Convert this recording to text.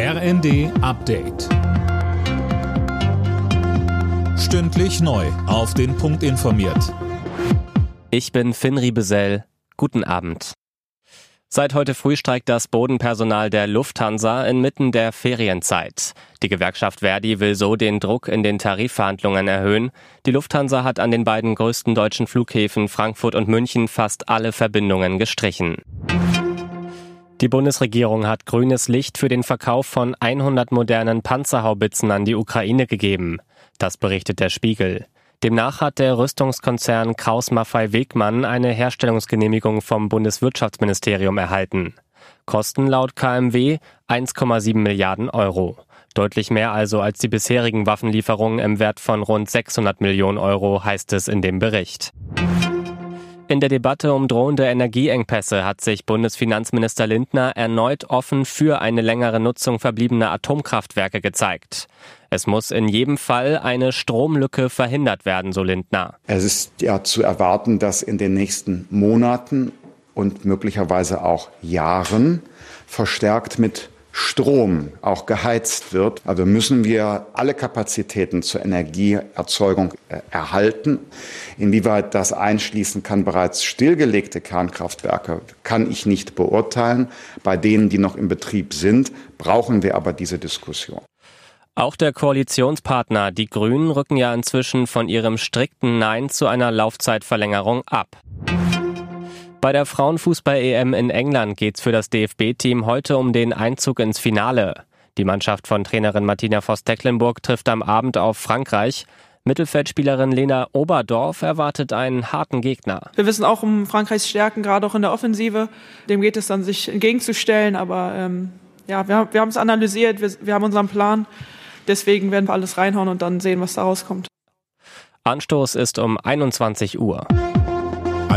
RND Update. Stündlich neu. Auf den Punkt informiert. Ich bin Finn Riebesell. Guten Abend. Seit heute früh streikt das Bodenpersonal der Lufthansa inmitten der Ferienzeit. Die Gewerkschaft Verdi will so den Druck in den Tarifverhandlungen erhöhen. Die Lufthansa hat an den beiden größten deutschen Flughäfen Frankfurt und München fast alle Verbindungen gestrichen. Die Bundesregierung hat grünes Licht für den Verkauf von 100 modernen Panzerhaubitzen an die Ukraine gegeben. Das berichtet der Spiegel. Demnach hat der Rüstungskonzern Kraus Maffei Wegmann eine Herstellungsgenehmigung vom Bundeswirtschaftsministerium erhalten. Kosten laut KMW 1,7 Milliarden Euro. Deutlich mehr also als die bisherigen Waffenlieferungen im Wert von rund 600 Millionen Euro, heißt es in dem Bericht. In der Debatte um drohende Energieengpässe hat sich Bundesfinanzminister Lindner erneut offen für eine längere Nutzung verbliebener Atomkraftwerke gezeigt. Es muss in jedem Fall eine Stromlücke verhindert werden, so Lindner. Es ist ja zu erwarten, dass in den nächsten Monaten und möglicherweise auch Jahren verstärkt mit Strom auch geheizt wird. Also müssen wir alle Kapazitäten zur Energieerzeugung äh, erhalten. Inwieweit das einschließen kann, bereits stillgelegte Kernkraftwerke, kann ich nicht beurteilen. Bei denen, die noch im Betrieb sind, brauchen wir aber diese Diskussion. Auch der Koalitionspartner, die Grünen, rücken ja inzwischen von ihrem strikten Nein zu einer Laufzeitverlängerung ab. Bei der Frauenfußball-EM in England geht's für das DFB-Team heute um den Einzug ins Finale. Die Mannschaft von Trainerin Martina Voss-Tecklenburg trifft am Abend auf Frankreich. Mittelfeldspielerin Lena Oberdorf erwartet einen harten Gegner. Wir wissen auch um Frankreichs Stärken, gerade auch in der Offensive. Dem geht es dann, sich entgegenzustellen. Aber ähm, ja, wir, wir haben es analysiert, wir, wir haben unseren Plan. Deswegen werden wir alles reinhauen und dann sehen, was da rauskommt. Anstoß ist um 21 Uhr.